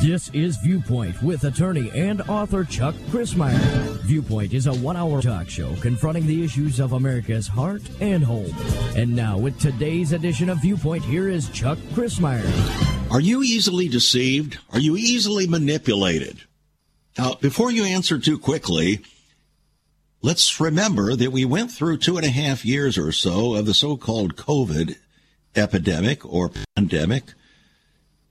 This is Viewpoint with attorney and author Chuck Crismier. Viewpoint is a one hour talk show confronting the issues of America's heart and home. And now, with today's edition of Viewpoint, here is Chuck Crismier. Are you easily deceived? Are you easily manipulated? Now, before you answer too quickly, let's remember that we went through two and a half years or so of the so called COVID epidemic or pandemic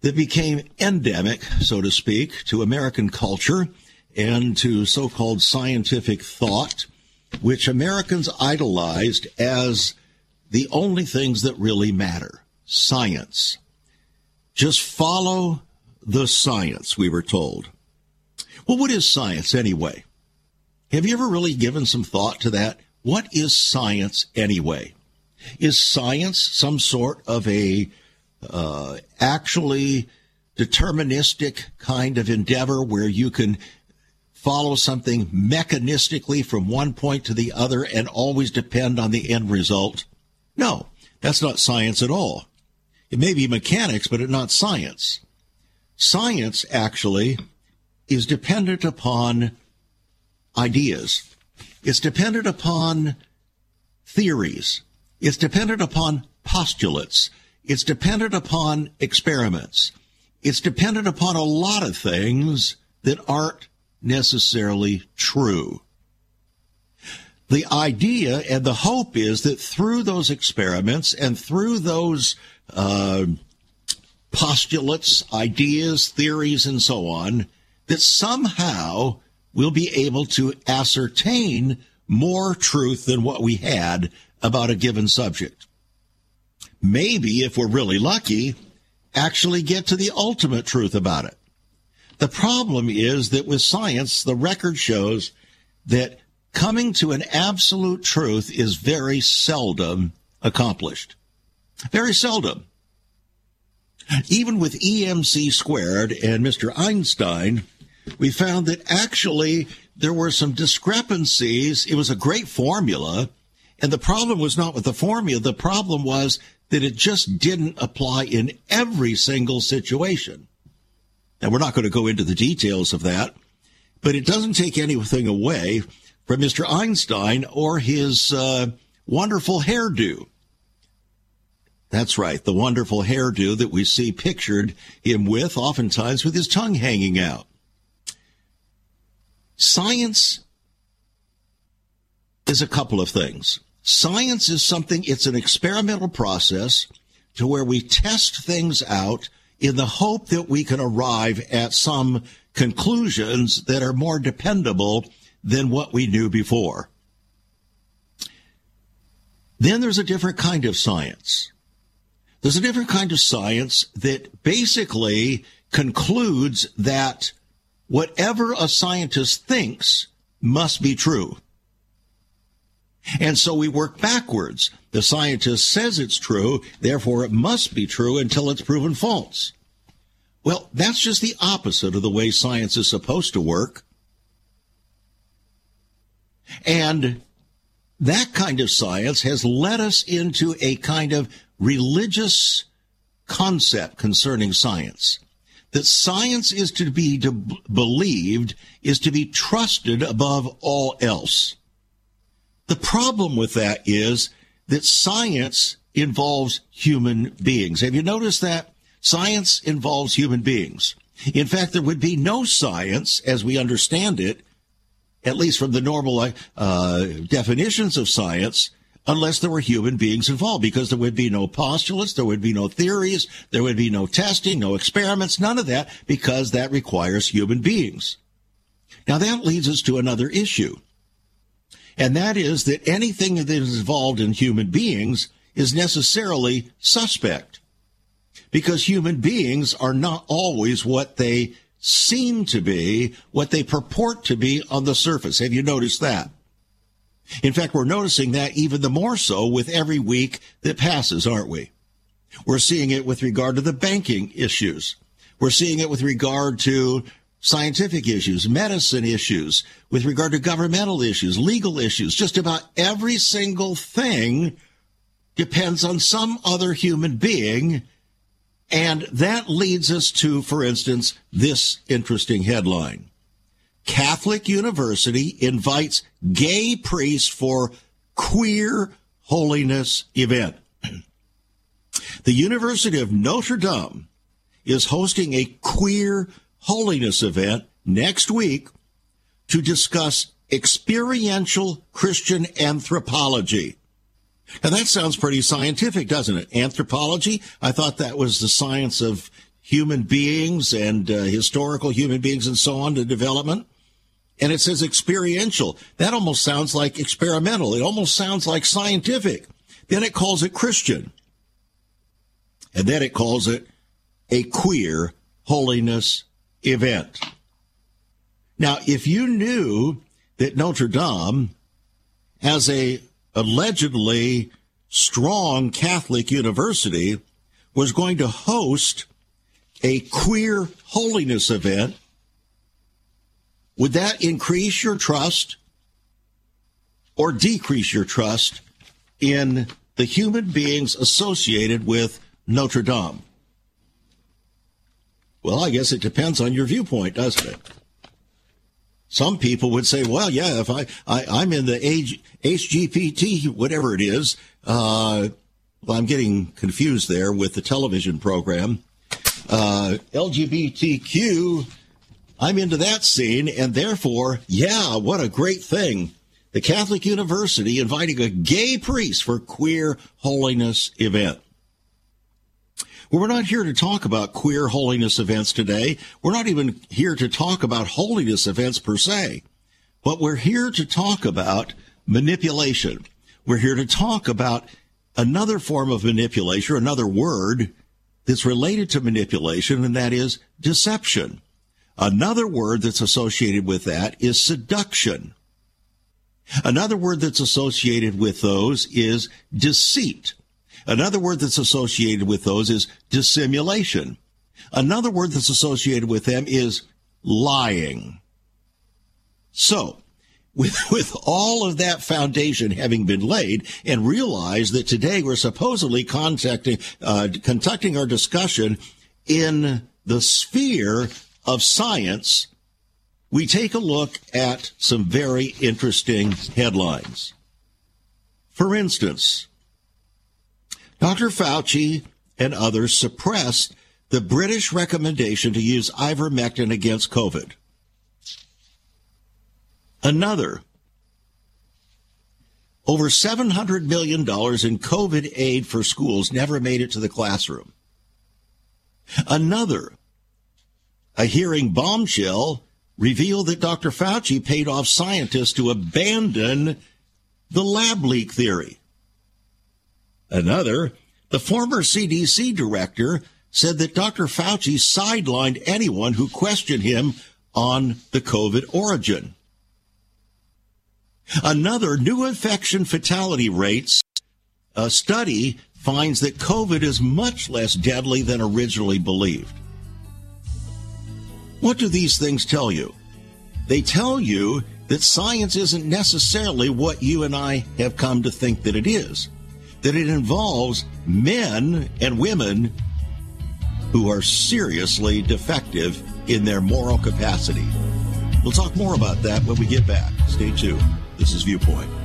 that became endemic, so to speak, to American culture and to so called scientific thought, which Americans idolized as the only things that really matter science. Just follow the science, we were told. Well, what is science anyway? Have you ever really given some thought to that? What is science anyway? Is science some sort of a uh, actually deterministic kind of endeavor where you can follow something mechanistically from one point to the other and always depend on the end result? No, that's not science at all. It may be mechanics, but it's not science. Science actually is dependent upon ideas. It's dependent upon theories. It's dependent upon postulates. It's dependent upon experiments. It's dependent upon a lot of things that aren't necessarily true. The idea and the hope is that through those experiments and through those uh, postulates, ideas, theories, and so on, that somehow we'll be able to ascertain more truth than what we had about a given subject maybe, if we're really lucky, actually get to the ultimate truth about it. The problem is that with science, the record shows that coming to an absolute truth is very seldom accomplished. Very seldom. Even with EMC squared and Mr. Einstein, we found that actually there were some discrepancies. It was a great formula. And the problem was not with the formula. The problem was that it just didn't apply in every single situation. And we're not going to go into the details of that, but it doesn't take anything away from Mr. Einstein or his uh, wonderful hairdo. That's right, the wonderful hairdo that we see pictured him with, oftentimes with his tongue hanging out. Science is a couple of things. Science is something, it's an experimental process to where we test things out in the hope that we can arrive at some conclusions that are more dependable than what we knew before. Then there's a different kind of science. There's a different kind of science that basically concludes that whatever a scientist thinks must be true. And so we work backwards. The scientist says it's true, therefore it must be true until it's proven false. Well, that's just the opposite of the way science is supposed to work. And that kind of science has led us into a kind of religious concept concerning science. That science is to be to believed, is to be trusted above all else. The problem with that is that science involves human beings. Have you noticed that? Science involves human beings. In fact, there would be no science as we understand it, at least from the normal uh, definitions of science, unless there were human beings involved, because there would be no postulates, there would be no theories, there would be no testing, no experiments, none of that, because that requires human beings. Now that leads us to another issue. And that is that anything that is involved in human beings is necessarily suspect. Because human beings are not always what they seem to be, what they purport to be on the surface. Have you noticed that? In fact, we're noticing that even the more so with every week that passes, aren't we? We're seeing it with regard to the banking issues. We're seeing it with regard to scientific issues, medicine issues, with regard to governmental issues, legal issues. Just about every single thing depends on some other human being. And that leads us to, for instance, this interesting headline. Catholic University invites gay priests for queer holiness event. the University of Notre Dame is hosting a queer holiness event next week to discuss experiential Christian anthropology. Now that sounds pretty scientific, doesn't it? Anthropology? I thought that was the science of human beings and uh, historical human beings and so on, the development. And it says experiential. That almost sounds like experimental. It almost sounds like scientific. Then it calls it Christian. And then it calls it a queer holiness event. Now, if you knew that Notre Dame has a allegedly strong Catholic university was going to host a queer holiness event, would that increase your trust or decrease your trust in the human beings associated with Notre Dame? Well, I guess it depends on your viewpoint, doesn't it? Some people would say, well, yeah, if I, I am in the age, HGTV, whatever it is, uh, well, I'm getting confused there with the television program. Uh, LGBTQ, I'm into that scene, and therefore, yeah, what a great thing. The Catholic University inviting a gay priest for queer holiness event. Well, we're not here to talk about queer holiness events today. We're not even here to talk about holiness events per se, but we're here to talk about manipulation. We're here to talk about another form of manipulation, another word that's related to manipulation, and that is deception. Another word that's associated with that is seduction. Another word that's associated with those is deceit. Another word that's associated with those is dissimulation. Another word that's associated with them is lying. So, with, with all of that foundation having been laid and realize that today we're supposedly contacting, uh, conducting our discussion in the sphere of science, we take a look at some very interesting headlines. For instance, Dr. Fauci and others suppressed the British recommendation to use ivermectin against COVID. Another, over $700 million in COVID aid for schools never made it to the classroom. Another, a hearing bombshell revealed that Dr. Fauci paid off scientists to abandon the lab leak theory. Another, the former CDC director said that Dr. Fauci sidelined anyone who questioned him on the COVID origin. Another new infection fatality rates a study finds that COVID is much less deadly than originally believed. What do these things tell you? They tell you that science isn't necessarily what you and I have come to think that it is that it involves men and women who are seriously defective in their moral capacity. We'll talk more about that when we get back. Stay tuned. This is Viewpoint.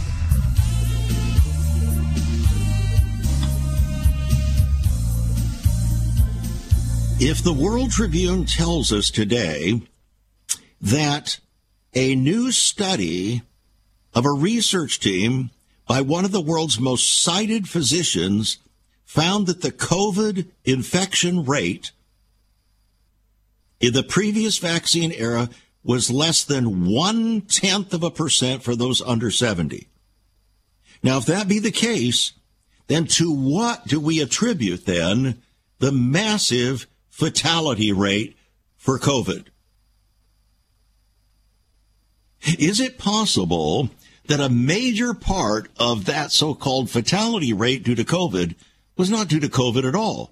If the World Tribune tells us today that a new study of a research team by one of the world's most cited physicians found that the COVID infection rate in the previous vaccine era was less than one tenth of a percent for those under 70. Now, if that be the case, then to what do we attribute then the massive fatality rate for COVID? Is it possible that a major part of that so-called fatality rate due to COVID was not due to COVID at all?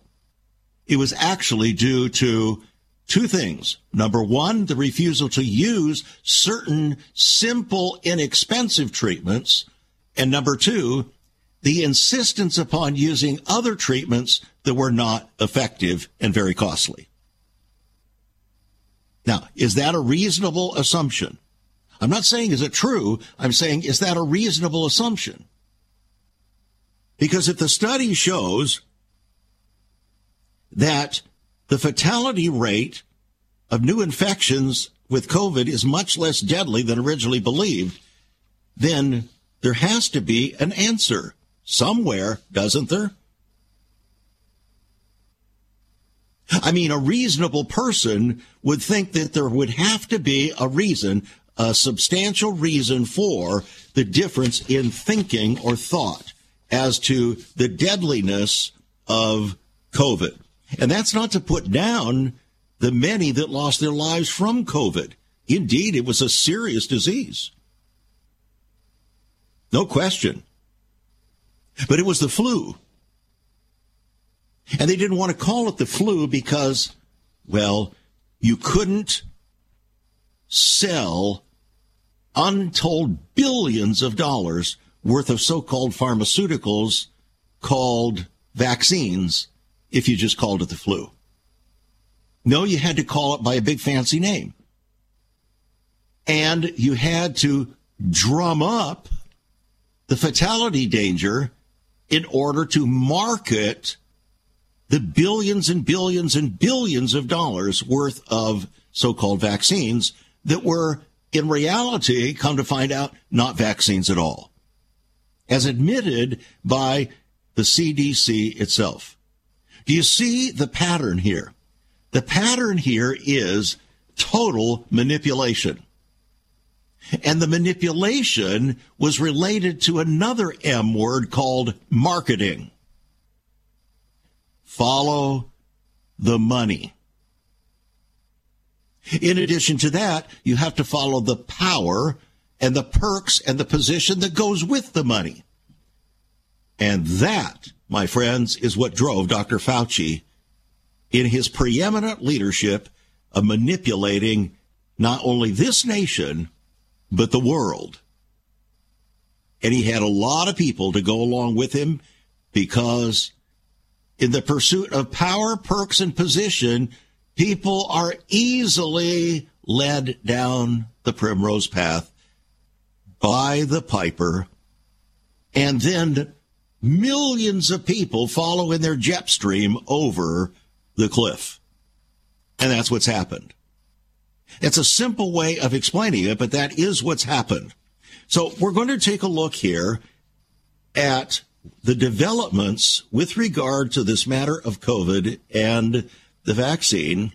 It was actually due to two things. Number one, the refusal to use certain simple, inexpensive treatments. And number two, the insistence upon using other treatments that were not effective and very costly. Now, is that a reasonable assumption? I'm not saying is it true. I'm saying is that a reasonable assumption? Because if the study shows that the fatality rate of new infections with COVID is much less deadly than originally believed, then there has to be an answer somewhere, doesn't there? I mean, a reasonable person would think that there would have to be a reason, a substantial reason for the difference in thinking or thought as to the deadliness of COVID. And that's not to put down the many that lost their lives from COVID. Indeed, it was a serious disease. No question. But it was the flu. And they didn't want to call it the flu because, well, you couldn't sell untold billions of dollars worth of so-called pharmaceuticals called vaccines if you just called it the flu. No, you had to call it by a big fancy name. And you had to drum up the fatality danger in order to market the billions and billions and billions of dollars worth of so-called vaccines that were in reality, come to find out, not vaccines at all. As admitted by the CDC itself. Do you see the pattern here? The pattern here is total manipulation. And the manipulation was related to another M word called marketing. Follow the money. In addition to that, you have to follow the power and the perks and the position that goes with the money. And that, my friends, is what drove Dr. Fauci in his preeminent leadership of manipulating not only this nation, but the world. And he had a lot of people to go along with him because in the pursuit of power, perks, and position, people are easily led down the primrose path by the piper. And then millions of people follow in their jet stream over the cliff. And that's what's happened. It's a simple way of explaining it, but that is what's happened. So we're going to take a look here at the developments with regard to this matter of COVID and the vaccine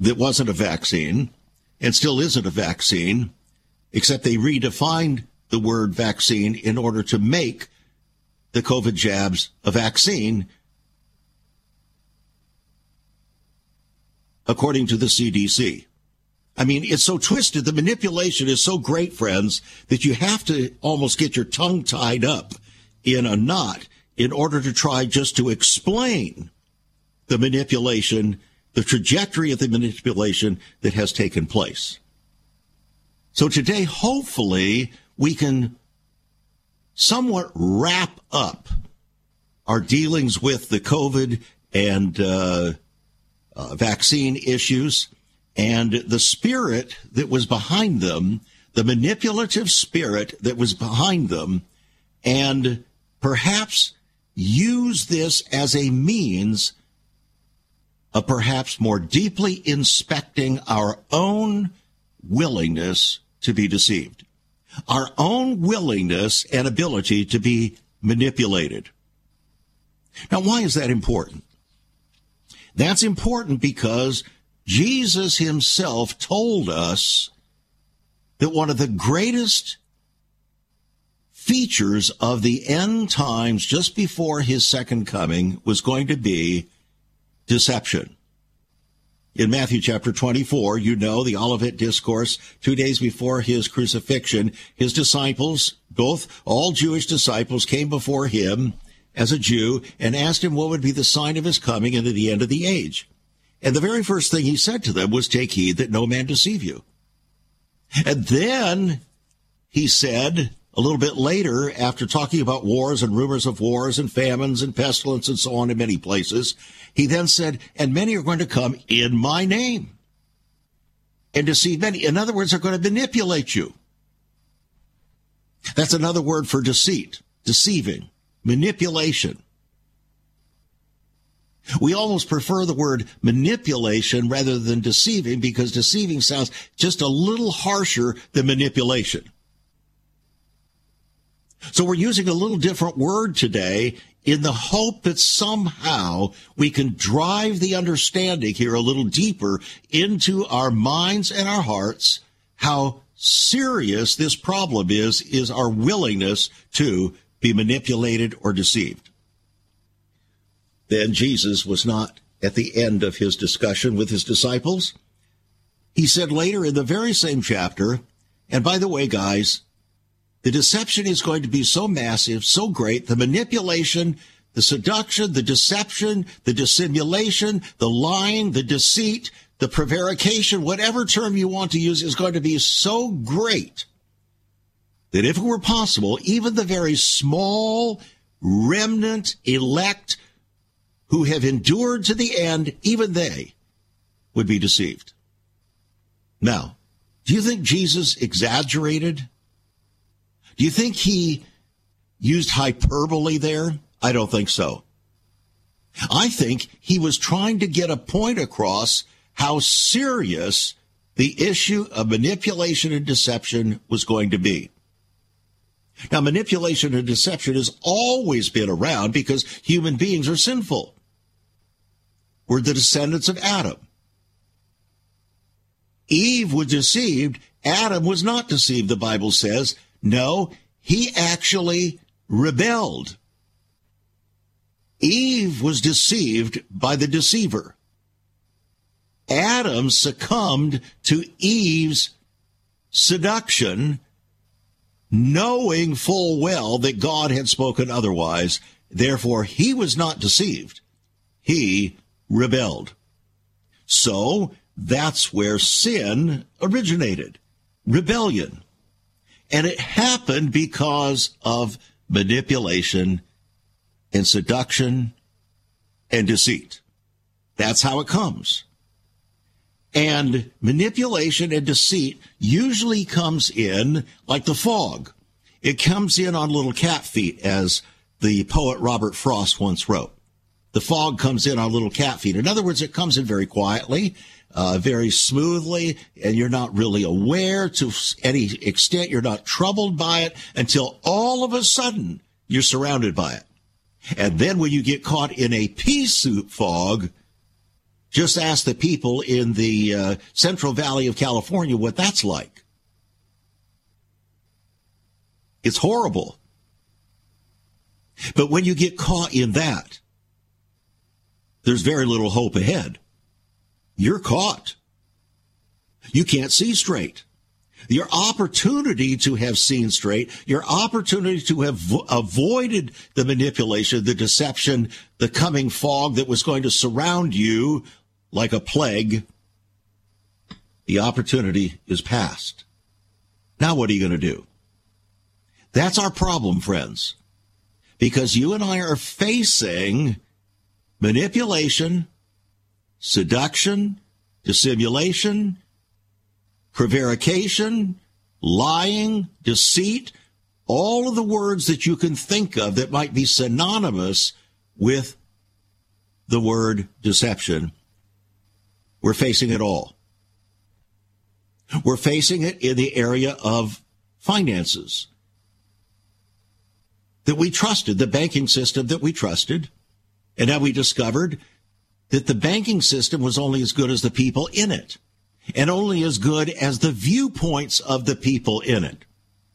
that wasn't a vaccine and still isn't a vaccine, except they redefined the word vaccine in order to make the COVID jabs a vaccine according to the CDC. I mean, it's so twisted. The manipulation is so great, friends, that you have to almost get your tongue tied up in a knot in order to try just to explain the manipulation, the trajectory of the manipulation that has taken place. So today, hopefully, we can somewhat wrap up our dealings with the COVID and uh, uh, vaccine issues and the spirit that was behind them, the manipulative spirit that was behind them, and perhaps use this as a means of perhaps more deeply inspecting our own willingness to be deceived, our own willingness and ability to be manipulated. Now, why is that important? That's important because Jesus himself told us that one of the greatest features of the end times just before his second coming was going to be deception. In Matthew chapter 24, you know the Olivet Discourse, two days before his crucifixion, his disciples, both all Jewish disciples, came before him as a Jew and asked him what would be the sign of his coming and the end of the age. And the very first thing he said to them was, Take heed that no man deceive you. And then he said, a little bit later, after talking about wars and rumors of wars and famines and pestilence and so on in many places, he then said, and many are going to come in my name and deceive many. In other words, they're going to manipulate you. That's another word for deceit, deceiving, manipulation. We almost prefer the word manipulation rather than deceiving because deceiving sounds just a little harsher than manipulation. So we're using a little different word today in the hope that somehow we can drive the understanding here a little deeper into our minds and our hearts how serious this problem is, is our willingness to be manipulated or deceived. Then Jesus was not at the end of his discussion with his disciples. He said later in the very same chapter, and by the way, guys, the deception is going to be so massive, so great, the manipulation, the seduction, the deception, the dissimulation, the lying, the deceit, the prevarication, whatever term you want to use, is going to be so great that if it were possible, even the very small remnant elect who have endured to the end, even they would be deceived. Now, do you think Jesus exaggerated do you think he used hyperbole there? I don't think so. I think he was trying to get a point across how serious the issue of manipulation and deception was going to be. Now, manipulation and deception has always been around because human beings are sinful. We're the descendants of Adam. Eve was deceived. Adam was not deceived, the Bible says. No, he actually rebelled. Eve was deceived by the deceiver. Adam succumbed to Eve's seduction, knowing full well that God had spoken otherwise. Therefore, he was not deceived. He rebelled. So that's where sin originated rebellion. And it happened because of manipulation and seduction and deceit. That's how it comes. And manipulation and deceit usually comes in like the fog. It comes in on little cat feet, as the poet Robert Frost once wrote. The fog comes in on little cat feet. In other words, it comes in very quietly uh, very smoothly, and you're not really aware to any extent. You're not troubled by it until all of a sudden you're surrounded by it. And then when you get caught in a pea soup fog, just ask the people in the uh, Central Valley of California what that's like. It's horrible. But when you get caught in that, there's very little hope ahead you're caught. You can't see straight. Your opportunity to have seen straight, your opportunity to have vo- avoided the manipulation, the deception, the coming fog that was going to surround you like a plague, the opportunity is past. Now what are you going to do? That's our problem, friends. Because you and I are facing manipulation, seduction, dissimulation, prevarication, lying, deceit, all of the words that you can think of that might be synonymous with the word deception. We're facing it all. We're facing it in the area of finances that we trusted, the banking system that we trusted. And now we discovered that the banking system was only as good as the people in it and only as good as the viewpoints of the people in it.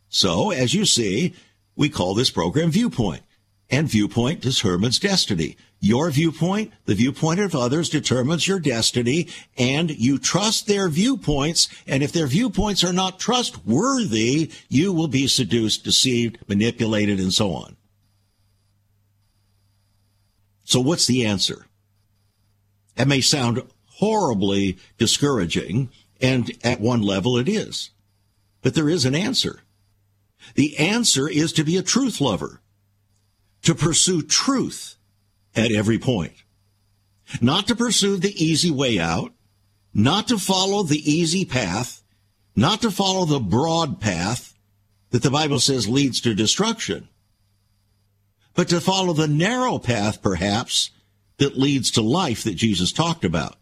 So, as you see, we call this program Viewpoint, and Viewpoint determines destiny. Your viewpoint, the viewpoint of others determines your destiny, and you trust their viewpoints, and if their viewpoints are not trustworthy, you will be seduced, deceived, manipulated, and so on. So what's the answer? That may sound horribly discouraging, and at one level it is. But there is an answer. The answer is to be a truth lover, to pursue truth at every point, not to pursue the easy way out, not to follow the easy path, not to follow the broad path that the Bible says leads to destruction, but to follow the narrow path, perhaps, that leads to life that Jesus talked about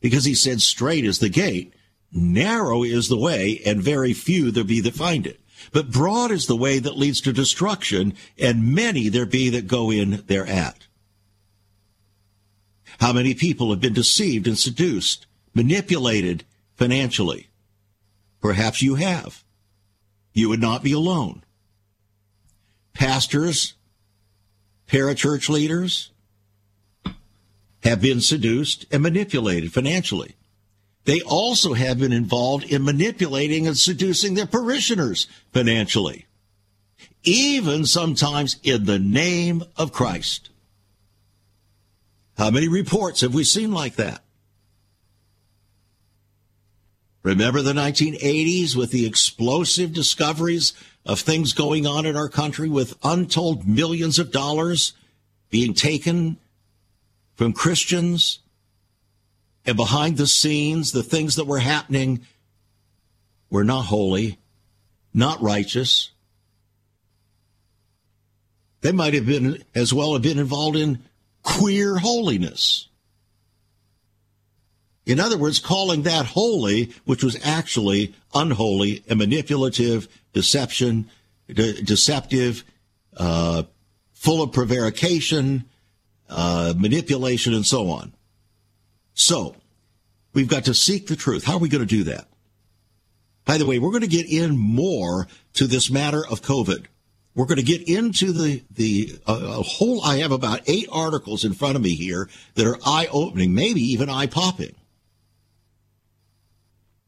because he said straight is the gate, narrow is the way, and very few there be that find it. But broad is the way that leads to destruction, and many there be that go in thereat. How many people have been deceived and seduced, manipulated financially? Perhaps you have. You would not be alone. Pastors, parachurch leaders, have been seduced and manipulated financially. They also have been involved in manipulating and seducing their parishioners financially, even sometimes in the name of Christ. How many reports have we seen like that? Remember the 1980s with the explosive discoveries of things going on in our country with untold millions of dollars being taken from Christians and behind the scenes, the things that were happening were not holy, not righteous. They might have been as well have been involved in queer holiness. In other words, calling that holy, which was actually unholy and manipulative, deception, de- deceptive, uh, full of prevarication, uh, manipulation, and so on. So, we've got to seek the truth. How are we going to do that? By the way, we're going to get in more to this matter of COVID. We're going to get into the the uh, whole. I have about eight articles in front of me here that are eye opening, maybe even eye popping,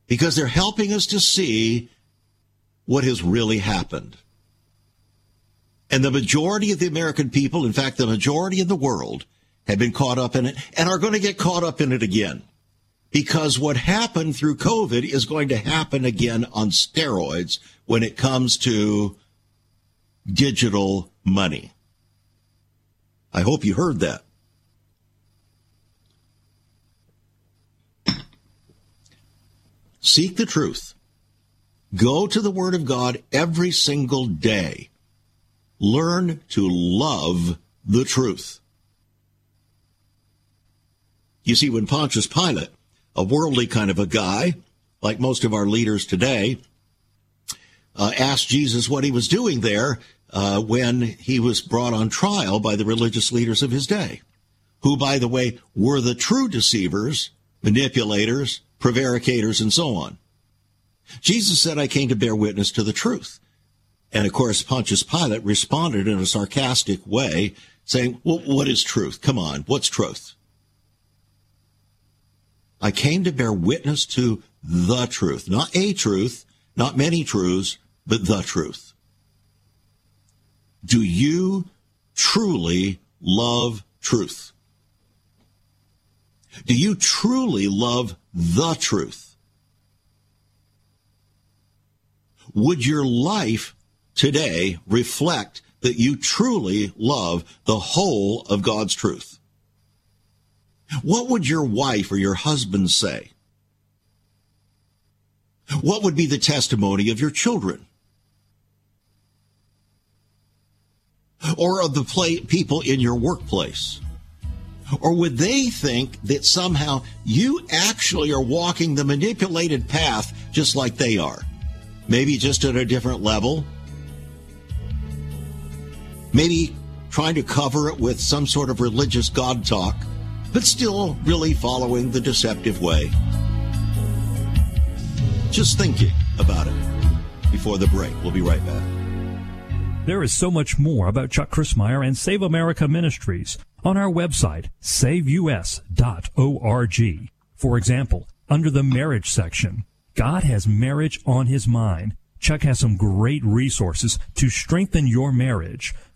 because they're helping us to see what has really happened. And the majority of the American people, in fact, the majority of the world, have been caught up in it and are going to get caught up in it again. Because what happened through COVID is going to happen again on steroids when it comes to digital money. I hope you heard that. Seek the truth. Go to the Word of God every single day learn to love the truth. You see, when Pontius Pilate, a worldly kind of a guy, like most of our leaders today, uh, asked Jesus what he was doing there uh, when he was brought on trial by the religious leaders of his day, who, by the way, were the true deceivers, manipulators, prevaricators, and so on. Jesus said, I came to bear witness to the truth. And of course, Pontius Pilate responded in a sarcastic way, saying, well, what is truth? Come on, what's truth? I came to bear witness to the truth, not a truth, not many truths, but the truth. Do you truly love truth? Do you truly love the truth? Would your life today reflect that you truly love the whole of God's truth? What would your wife or your husband say? What would be the testimony of your children? Or of the play, people in your workplace? Or would they think that somehow you actually are walking the manipulated path just like they are? Maybe just at a different level, maybe trying to cover it with some sort of religious God talk, but still really following the deceptive way. Just thinking about it before the break. We'll be right back. There is so much more about Chuck Crismier and Save America Ministries on our website, saveus.org. For example, under the marriage section, God has marriage on his mind. Chuck has some great resources to strengthen your marriage.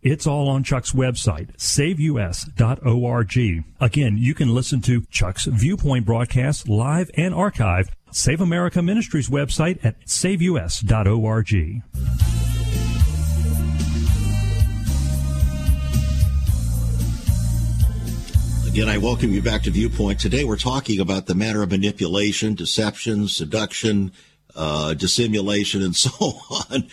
It's all on Chuck's website, saveus.org. Again, you can listen to Chuck's Viewpoint broadcast live and archived. Save America Ministries website at saveus.org. Again, I welcome you back to Viewpoint. Today we're talking about the matter of manipulation, deception, seduction, uh, dissimulation, and so on,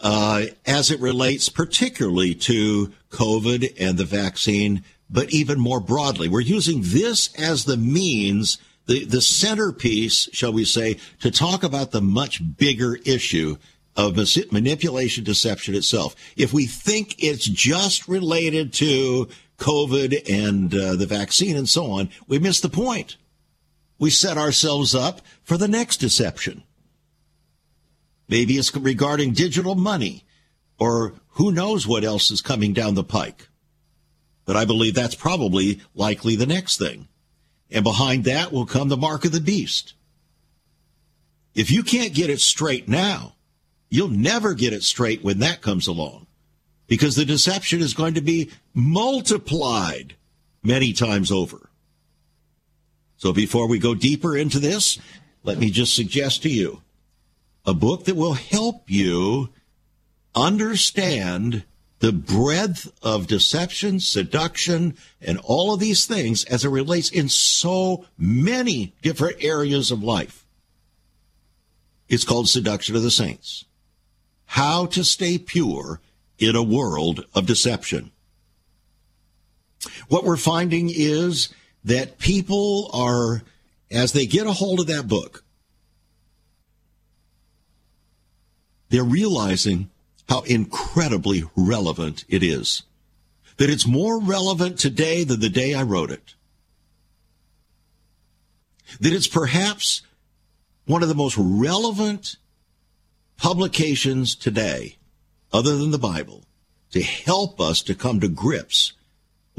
uh, as it relates particularly to COVID and the vaccine, but even more broadly. We're using this as the means, the, the centerpiece, shall we say, to talk about the much bigger issue of manipulation, deception itself. If we think it's just related to COVID and uh, the vaccine and so on, we miss the point. We set ourselves up for the next deception. Maybe it's regarding digital money or who knows what else is coming down the pike. But I believe that's probably likely the next thing. And behind that will come the mark of the beast. If you can't get it straight now, you'll never get it straight when that comes along because the deception is going to be multiplied many times over. So before we go deeper into this, let me just suggest to you a book that will help you understand the breadth of deception, seduction, and all of these things as it relates in so many different areas of life. It's called Seduction of the Saints. How to stay pure in a world of deception. What we're finding is that people are, as they get a hold of that book, they're realizing how incredibly relevant it is. That it's more relevant today than the day I wrote it. That it's perhaps one of the most relevant publications today other than the Bible to help us to come to grips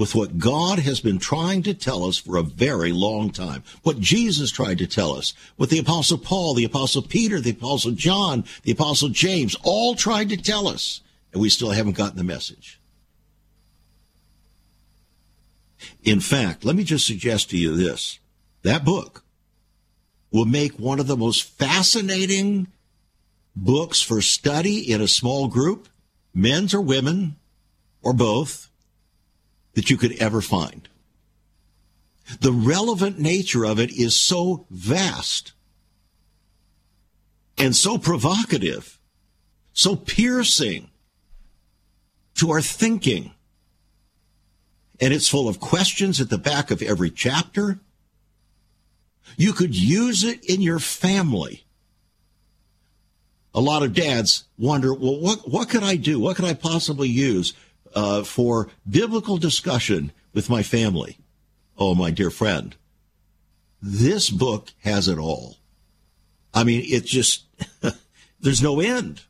with what God has been trying to tell us for a very long time. What Jesus tried to tell us, what the apostle Paul, the apostle Peter, the apostle John, the apostle James all tried to tell us, and we still haven't gotten the message. In fact, let me just suggest to you this. That book will make one of the most fascinating books for study in a small group, men's or women, or both, that you could ever find. The relevant nature of it is so vast and so provocative, so piercing to our thinking. And it's full of questions at the back of every chapter. You could use it in your family a lot of dads wonder, well, what, what could I do? What could I possibly use uh, for biblical discussion with my family? Oh, my dear friend, this book has it all. I mean, it just, there's no end.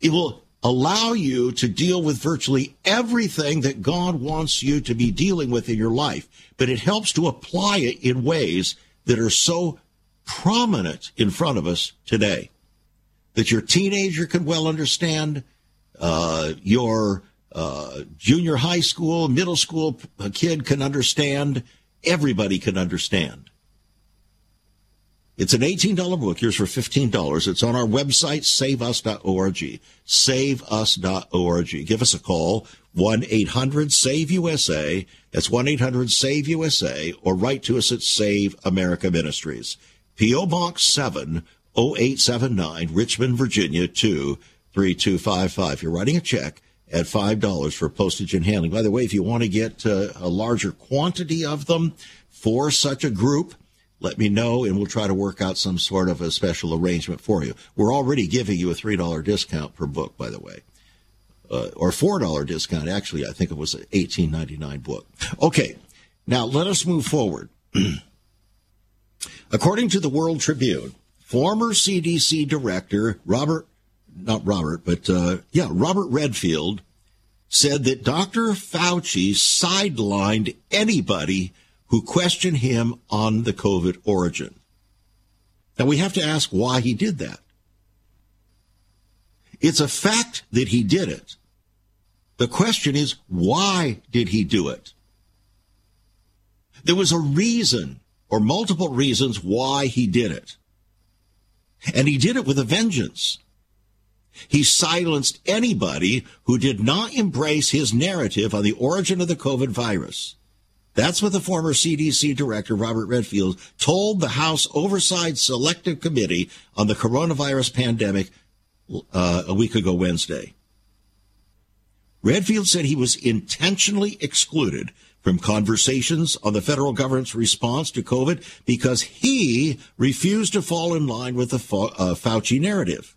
It will allow you to deal with virtually everything that God wants you to be dealing with in your life, but it helps to apply it in ways that are so prominent in front of us today that your teenager can well understand, uh, your uh, junior high school, middle school a kid can understand, everybody can understand. It's an $18 book. Here's for $15. It's on our website, saveus.org. Saveus.org. Give us a call. 1 800 SAVE USA. That's 1 800 SAVE USA, or write to us at Save America Ministries. P.O. Box 7 0879, Richmond, Virginia 23255. You're writing a check at $5 for postage and handling. By the way, if you want to get uh, a larger quantity of them for such a group, let me know and we'll try to work out some sort of a special arrangement for you. We're already giving you a $3 discount per book, by the way. Uh, or $4 discount. Actually, I think it was an $18.99 book. Okay. Now let us move forward. According to the World Tribune, former CDC director Robert, not Robert, but uh, yeah, Robert Redfield said that Dr. Fauci sidelined anybody who questioned him on the COVID origin. Now we have to ask why he did that. It's a fact that he did it. The question is, why did he do it? There was a reason or multiple reasons why he did it. And he did it with a vengeance. He silenced anybody who did not embrace his narrative on the origin of the COVID virus. That's what the former CDC director, Robert Redfield, told the House Oversight Selective Committee on the coronavirus pandemic uh, a week ago Wednesday. Redfield said he was intentionally excluded from conversations on the federal government's response to COVID because he refused to fall in line with the uh, Fauci narrative.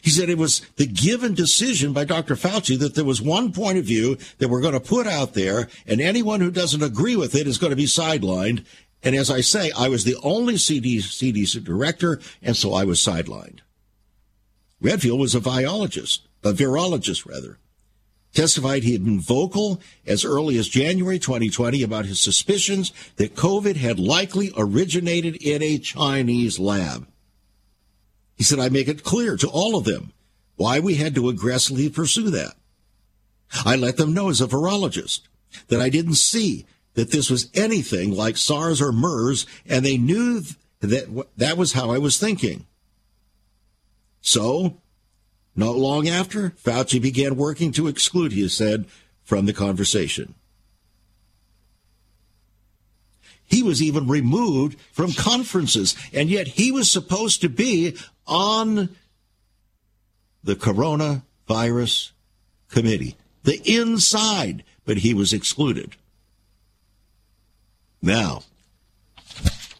He said it was the given decision by Dr. Fauci that there was one point of view that we're going to put out there, and anyone who doesn't agree with it is going to be sidelined. And as I say, I was the only CDC, director, and so I was sidelined. Redfield was a virologist, a virologist rather. Testified he had been vocal as early as January 2020 about his suspicions that COVID had likely originated in a Chinese lab. He said, I make it clear to all of them why we had to aggressively pursue that. I let them know as a virologist that I didn't see that this was anything like SARS or MERS, and they knew that that was how I was thinking. So, not long after, Fauci began working to exclude, he said, from the conversation. He was even removed from conferences, and yet he was supposed to be on the coronavirus committee, the inside, but he was excluded. Now,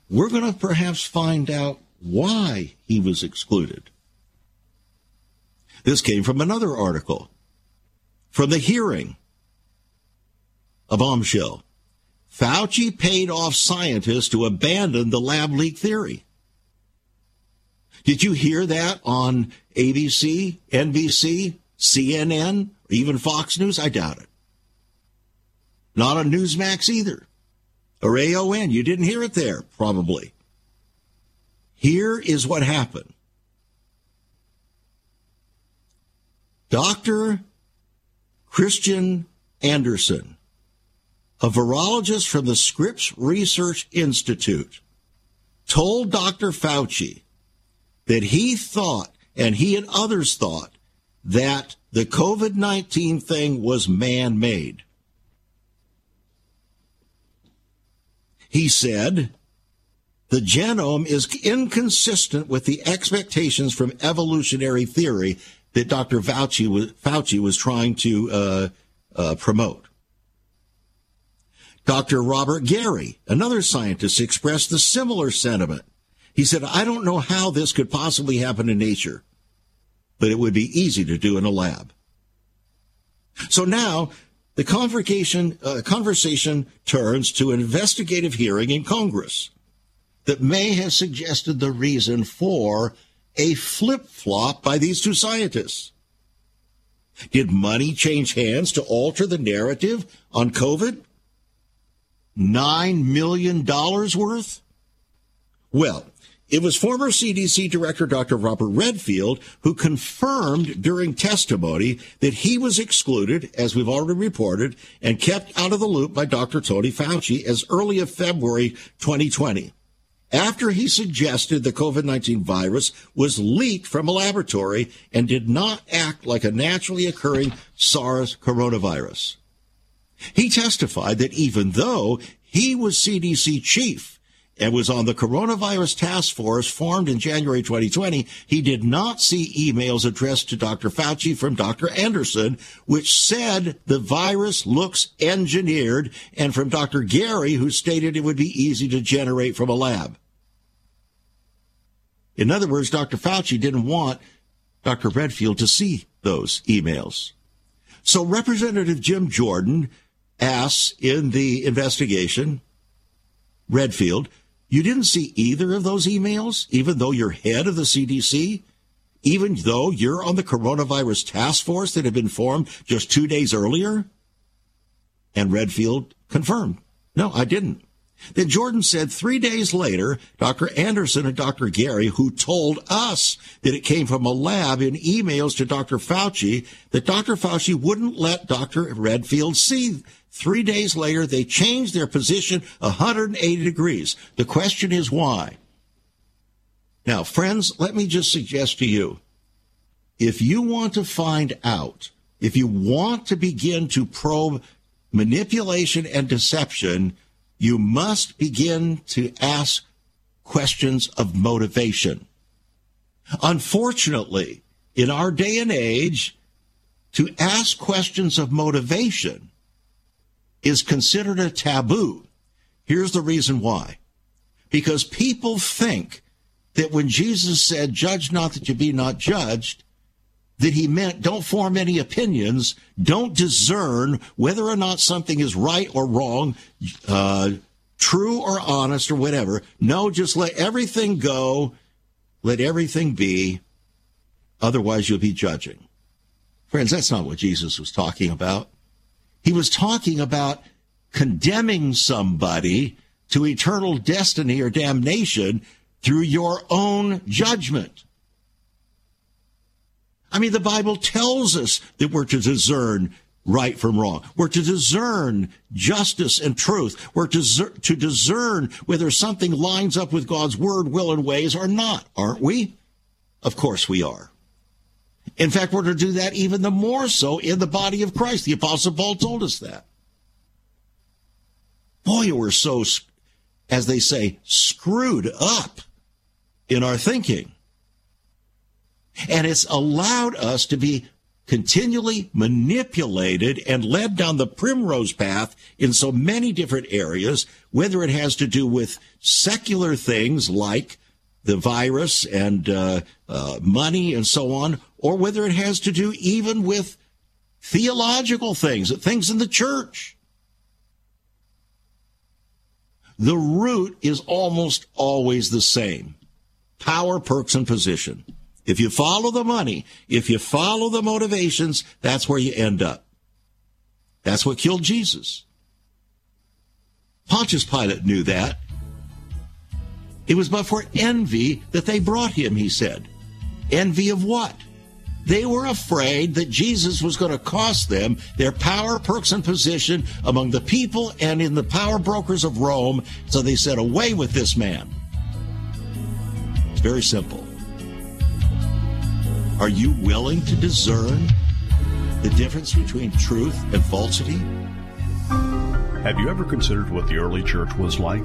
we're going to perhaps find out why he was excluded. This came from another article from the hearing, a bombshell. Fauci paid off scientists to abandon the lab leak theory. Did you hear that on ABC, NBC, CNN, even Fox News? I doubt it. Not on Newsmax either. Or AON. You didn't hear it there, probably. Here is what happened. Dr. Kristian Andersen, a virologist from the Scripps Research Institute, told Dr. Fauci that he thought, and he and others thought, that the COVID 19 thing was man made. He said, the genome is inconsistent with the expectations from evolutionary theory that Dr. Fauci was, Fauci was trying to uh, uh, promote. Dr. Robert Garry, another scientist, expressed a similar sentiment. He said, I don't know how this could possibly happen in nature, but it would be easy to do in a lab. So now the conversation, uh, conversation turns to an investigative hearing in Congress that may have suggested the reason for a flip flop by these two scientists. Did money change hands to alter the narrative on COVID? Nine million dollars worth? Well, it was former CDC Director Dr. Robert Redfield who confirmed during testimony that he was excluded, as we've already reported, and kept out of the loop by Dr. Tony Fauci as early as February 2020. after he suggested the COVID 19 virus was leaked from a laboratory and did not act like a naturally occurring SARS coronavirus. He testified that even though he was CDC chief and was on the coronavirus task force formed in January 2020, he did not see emails addressed to Dr. Fauci from Dr. Andersen, which said the virus looks engineered, and from Dr. Garry, who stated it would be easy to generate from a lab. In other words, Dr. Fauci didn't want Dr. Redfield to see those emails. So Representative Jim Jordan asks in the investigation, Redfield, you didn't see either of those emails, even though you're head of the CDC, even though you're on the coronavirus task force that had been formed just two days earlier? And Redfield confirmed, no, I didn't. Then Jordan said three days later, Dr. Andersen and Dr. Garry, who told us that it came from a lab in emails to Dr. Fauci, that Dr. Fauci wouldn't let Dr. Redfield see. Three days later, they changed their position 180 degrees. The question is why? Now, friends, let me just suggest to you, if you want to find out, if you want to begin to probe manipulation and deception, you must begin to ask questions of motivation. Unfortunately, in our day and age, to ask questions of motivation is considered a taboo. Here's the reason why. Because people think that when Jesus said, judge not that you be not judged, that he meant don't form any opinions, don't discern whether or not something is right or wrong, uh, true or honest or whatever. No, just let everything go, let everything be, otherwise you'll be judging. Friends, that's not what Jesus was talking about. He was talking about condemning somebody to eternal destiny or damnation through your own judgment. I mean, the Bible tells us that we're to discern right from wrong. We're to discern justice and truth. We're to, to discern whether something lines up with God's word, will, and ways or not, aren't we? Of course we are. In fact, we're to do that even the more so in the body of Christ. The Apostle Paul told us that. Boy, we're so, as they say, screwed up in our thinking. And it's allowed us to be continually manipulated and led down the primrose path in so many different areas, whether it has to do with secular things like the virus and uh, uh, money and so on, or whether it has to do even with theological things, things in the church. The root is almost always the same power, perks, and position. If you follow the money, if you follow the motivations, that's where you end up. That's what killed Jesus. Pontius Pilate knew that. It was but for envy that they brought him, he said. Envy of what? They were afraid that Jesus was going to cost them their power, perks, and position among the people and in the power brokers of Rome. So they said, Away with this man. It's very simple. Are you willing to discern the difference between truth and falsity? Have you ever considered what the early church was like?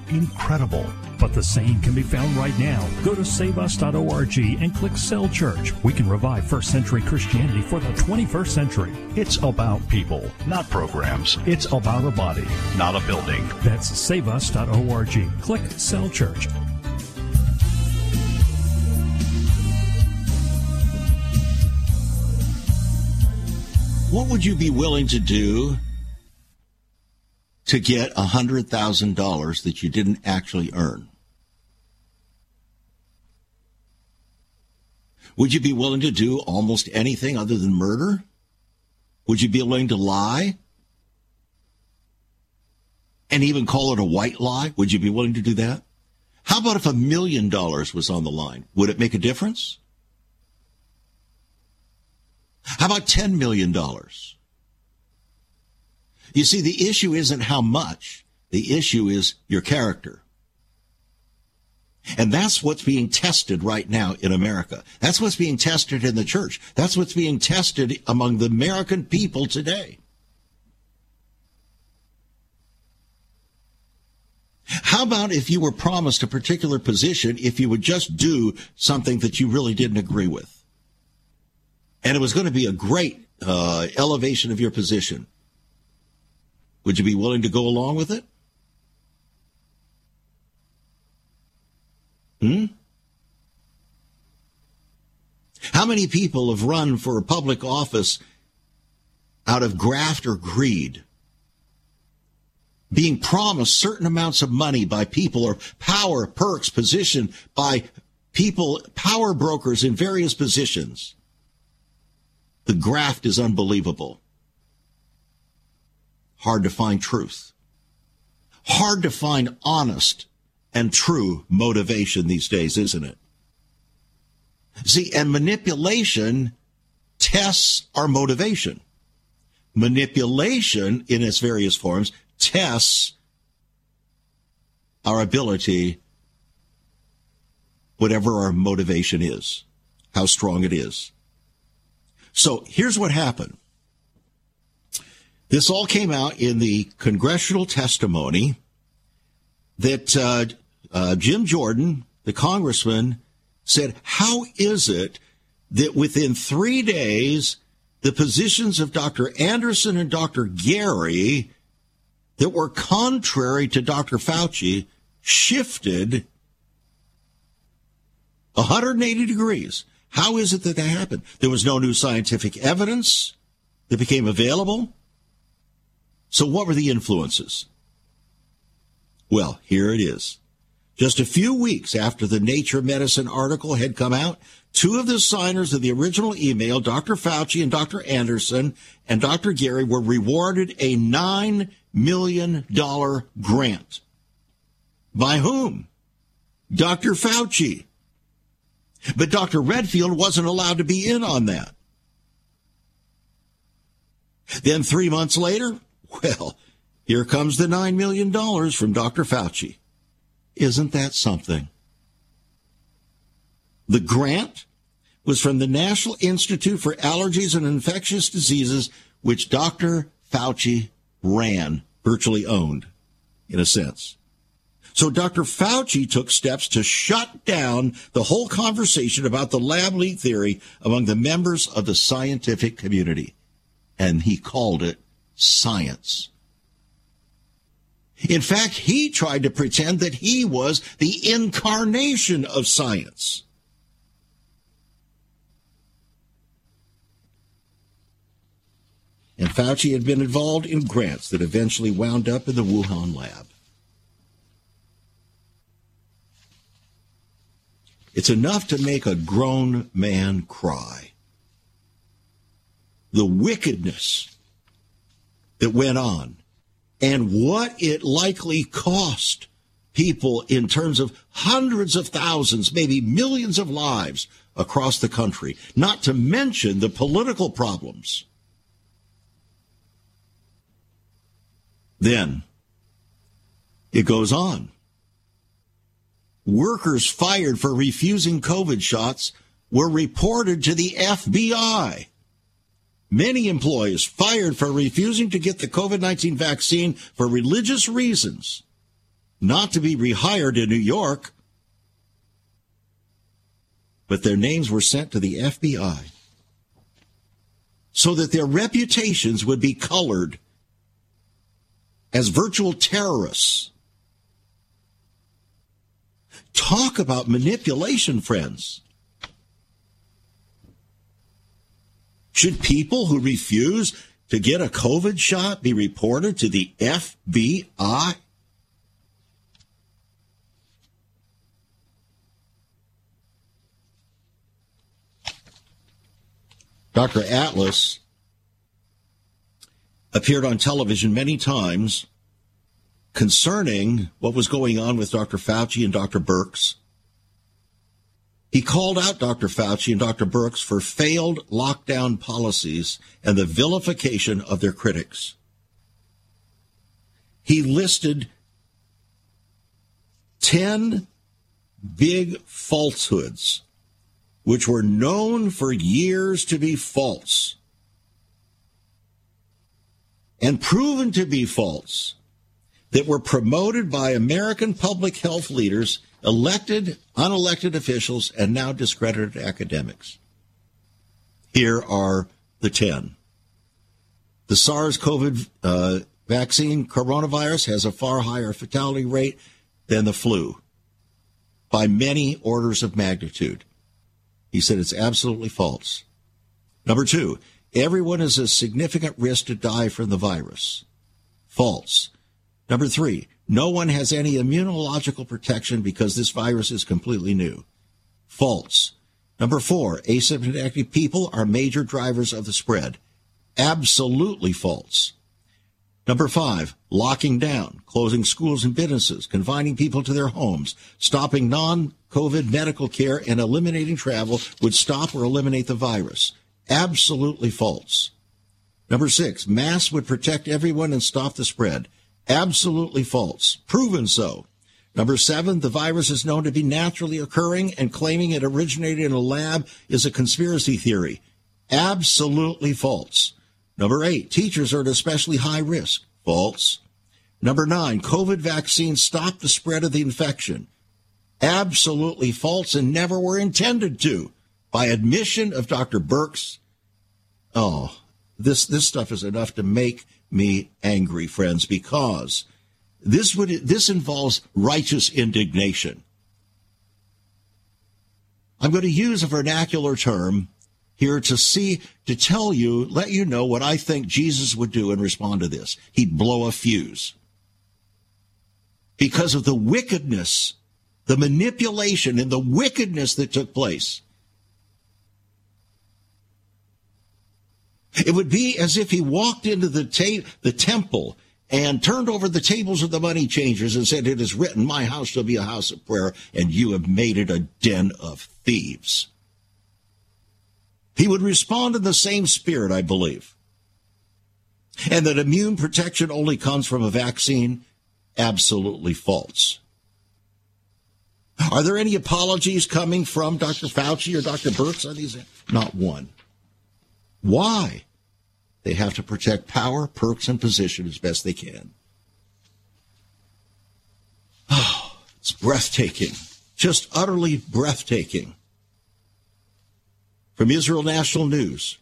Incredible. But the same can be found right now. Go to saveus.org and click Sell Church. We can revive first century Christianity for the 21st century. It's about people, not programs. It's about a body, not a building. That's saveus.org. Click Sell Church. What would you be willing to do to get $100,000 that you didn't actually earn? Would you be willing to do almost anything other than murder? Would you be willing to lie? And even call it a white lie? Would you be willing to do that? How about if a million dollars was on the line? Would it make a difference? How about $10 million? You see, the issue isn't how much. The issue is your character. And that's what's being tested right now in America. That's what's being tested in the church. That's what's being tested among the American people today. How about if you were promised a particular position if you would just do something that you really didn't agree with? And it was going to be a great uh, elevation of your position. Would you be willing to go along with it? Hmm? How many people have run for a public office out of graft or greed? Being promised certain amounts of money by people or power, perks, position by people, power brokers in various positions. The graft is unbelievable. Hard to find truth. Hard to find honest and true motivation these days, isn't it? See, and manipulation tests our motivation. Manipulation in its various forms tests our ability, whatever our motivation is, how strong it is. So here's what happened. This all came out in the congressional testimony that uh, uh, Jim Jordan, the congressman, said, How is it that within three days, the positions of Dr. Andersen and Dr. Garry that were contrary to Dr. Fauci shifted 180 degrees? How is it that that happened? There was no new scientific evidence that became available. So, what were the influences? Well, here it is. Just a few weeks after the Nature Medicine article had come out, two of the signers of the original email, Dr. Fauci and Dr. Andersen and Dr. Garry, were rewarded a $9 million grant. By whom? Dr. Fauci. But Dr. Redfield wasn't allowed to be in on that. Then three months later, well, here comes the $9 million from Dr. Fauci. Isn't that something? The grant was from the National Institute for Allergies and Infectious Diseases, which Dr. Fauci ran, virtually owned, in a sense. So Dr. Fauci took steps to shut down the whole conversation about the lab leak theory among the members of the scientific community. And he called it science. In fact, he tried to pretend that he was the incarnation of science. And Fauci had been involved in grants that eventually wound up in the Wuhan lab. It's enough to make a grown man cry. The wickedness that went on and what it likely cost people in terms of hundreds of thousands, maybe millions of lives across the country, not to mention the political problems. Then it goes on. Workers fired for refusing COVID shots were reported to the FBI. Many employees fired for refusing to get the COVID 19 vaccine for religious reasons, not to be rehired in New York, but their names were sent to the FBI so that their reputations would be colored as virtual terrorists. Talk about manipulation, friends. Should people who refuse to get a COVID shot be reported to the FBI? Dr. Atlas appeared on television many times concerning what was going on with Dr. Fauci and Dr. Birx. He called out Dr. Fauci and Dr. Birx for failed lockdown policies and the vilification of their critics. He listed 10 big falsehoods, which were known for years to be false and proven to be false that were promoted by American public health leaders, elected, unelected officials, and now discredited academics. Here are the 10. The SARS CoV uh, vaccine coronavirus has a far higher fatality rate than the flu by many orders of magnitude. He said it's absolutely false. Number two, everyone is a significant risk to die from the virus. False. Number three, no one has any immunological protection because this virus is completely new. False. Number four, asymptomatic people are major drivers of the spread. Absolutely false. Number five, locking down, closing schools and businesses, confining people to their homes, stopping non COVID medical care, and eliminating travel would stop or eliminate the virus. Absolutely false. Number six, masks would protect everyone and stop the spread. Absolutely false. Proven so. Number seven, the virus is known to be naturally occurring and claiming it originated in a lab is a conspiracy theory. Absolutely false. Number eight, teachers are at especially high risk. False. Number nine, COVID vaccines stop the spread of the infection. Absolutely false and never were intended to. By admission of Dr. Birx. Oh, this, this stuff is enough to make me angry, friends, because this would this involves righteous indignation. I'm going to use a vernacular term here to see to tell you, let you know what I think Jesus would do and respond to this. He'd blow a fuse. Because of the wickedness, the manipulation and the wickedness that took place. It would be as if he walked into the, ta- the temple and turned over the tables of the money changers and said, It is written, My house shall be a house of prayer, and you have made it a den of thieves. He would respond in the same spirit, I believe. And that immune protection only comes from a vaccine, absolutely false. Are there any apologies coming from Dr. Fauci or Dr. Birx on these? Not one. Why? They have to protect power, perks, and position as best they can. Oh, it's breathtaking. Just utterly breathtaking. From Israel National News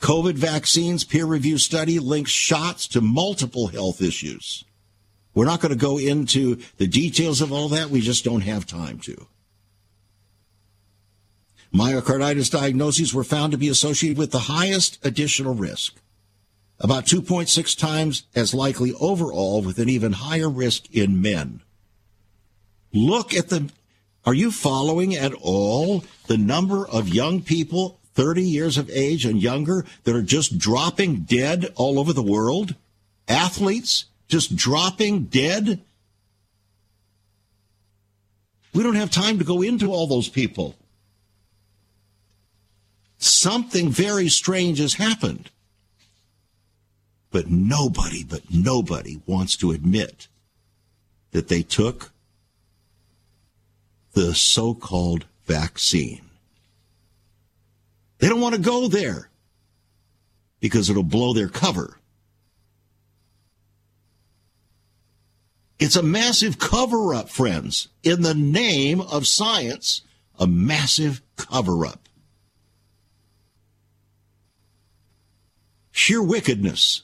COVID vaccines peer review study links shots to multiple health issues. We're not going to go into the details of all that. We just don't have time to. Myocarditis diagnoses were found to be associated with the highest additional risk, about 2.6 times as likely overall, with an even higher risk in men. Look at the, are you following at all the number of young people 30 years of age and younger that are just dropping dead all over the world? Athletes just dropping dead? We don't have time to go into all those people something very strange has happened. But nobody, but nobody wants to admit that they took the so called vaccine. They don't want to go there because it'll blow their cover. It's a massive cover up, friends. In the name of science, a massive cover up. Sheer wickedness.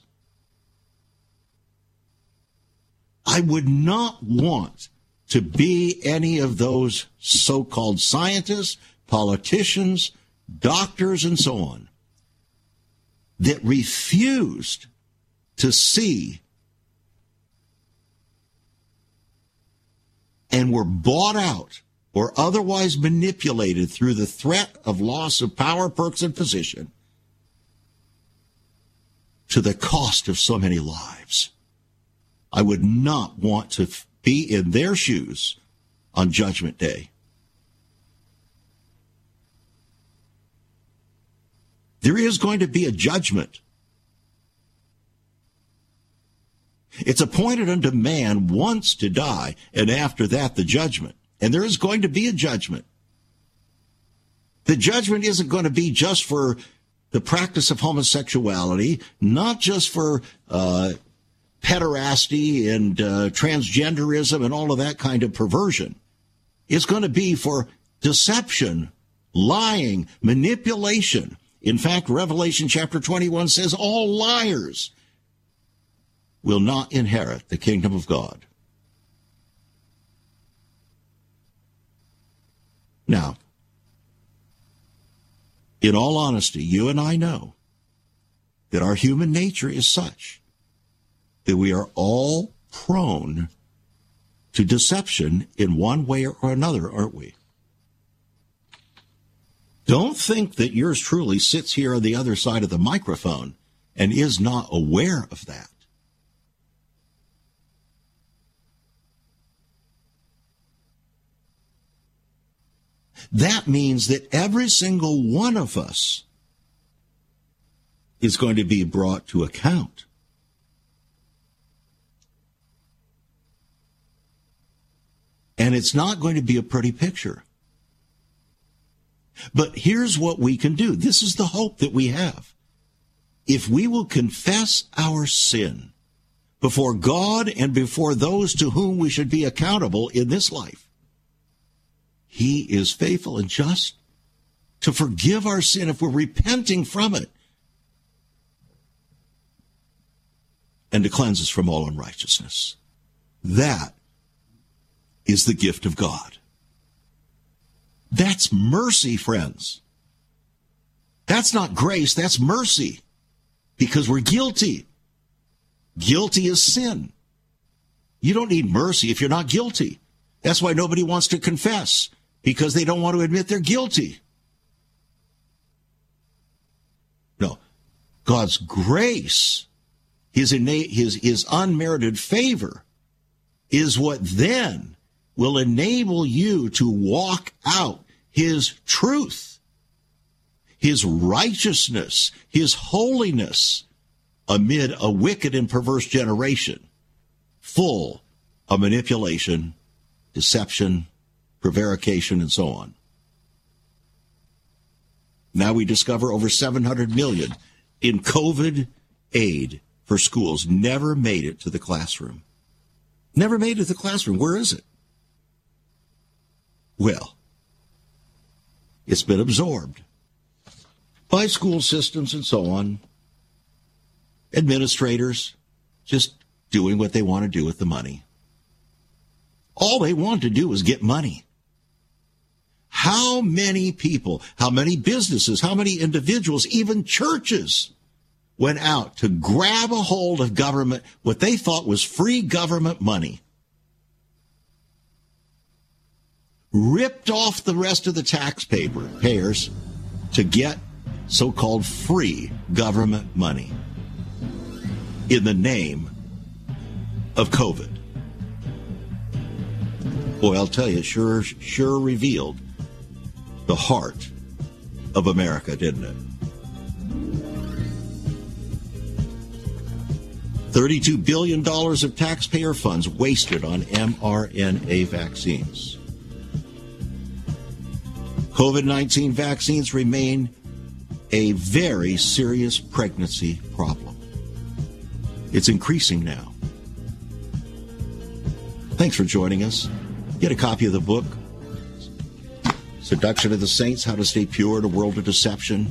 I would not want to be any of those so called scientists, politicians, doctors, and so on. that refused to see and were bought out or otherwise manipulated through the threat of loss of power, perks, and position to the cost of so many lives. I would not want to be in their shoes on Judgment Day. There is going to be a judgment. It's appointed unto man once to die, and after that the judgment. And there is going to be a judgment. The judgment isn't going to be just for the practice of homosexuality, not just for uh, pederasty and uh, transgenderism and all of that kind of perversion. It's going to be for deception, lying, manipulation. In fact, Revelation chapter 21 says all liars will not inherit the kingdom of God. Now, in all honesty, you and I know that our human nature is such that we are all prone to deception in one way or another, aren't we? Don't think that yours truly sits here on the other side of the microphone and is not aware of that. That means that every single one of us is going to be brought to account. And it's not going to be a pretty picture. But here's what we can do. This is the hope that we have. If we will confess our sin before God and before those to whom we should be accountable in this life, he is faithful and just to forgive our sin if we're repenting from it and to cleanse us from all unrighteousness. That is the gift of God. That's mercy, friends. That's not grace, that's mercy because we're guilty. Guilty is sin. You don't need mercy if you're not guilty. That's why nobody wants to confess because they don't want to admit they're guilty. No. God's grace, his, innate, his, his unmerited favor, is what then will enable you to walk out his truth, his righteousness, his holiness amid a wicked and perverse generation full of manipulation, deception, prevarication, and so on. Now we discover over 700 million in COVID aid for schools never made it to the classroom. Never made it to the classroom. Where is it? Well, it's been absorbed by school systems and so on, administrators just doing what they want to do with the money. All they want to do is get money. How many people, how many businesses, how many individuals, even churches went out to grab a hold of government, what they thought was free government money, ripped off the rest of the taxpayers to get so called free government money in the name of COVID. Boy, I'll tell you, sure, sure revealed the heart of America, didn't it? $32 billion of taxpayer funds wasted on mRNA vaccines. COVID 19 vaccines remain a very serious pregnancy problem. It's increasing now. Thanks for joining us. Get a copy of the book, Seduction of the Saints How to Stay Pure in a World of Deception.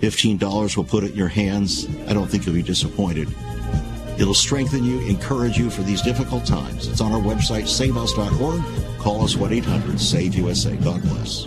$15 will put it in your hands. I don't think you'll be disappointed. It'll strengthen you, encourage you for these difficult times. It's on our website, saveus.org. Call us 1 800 SAVE USA. God bless.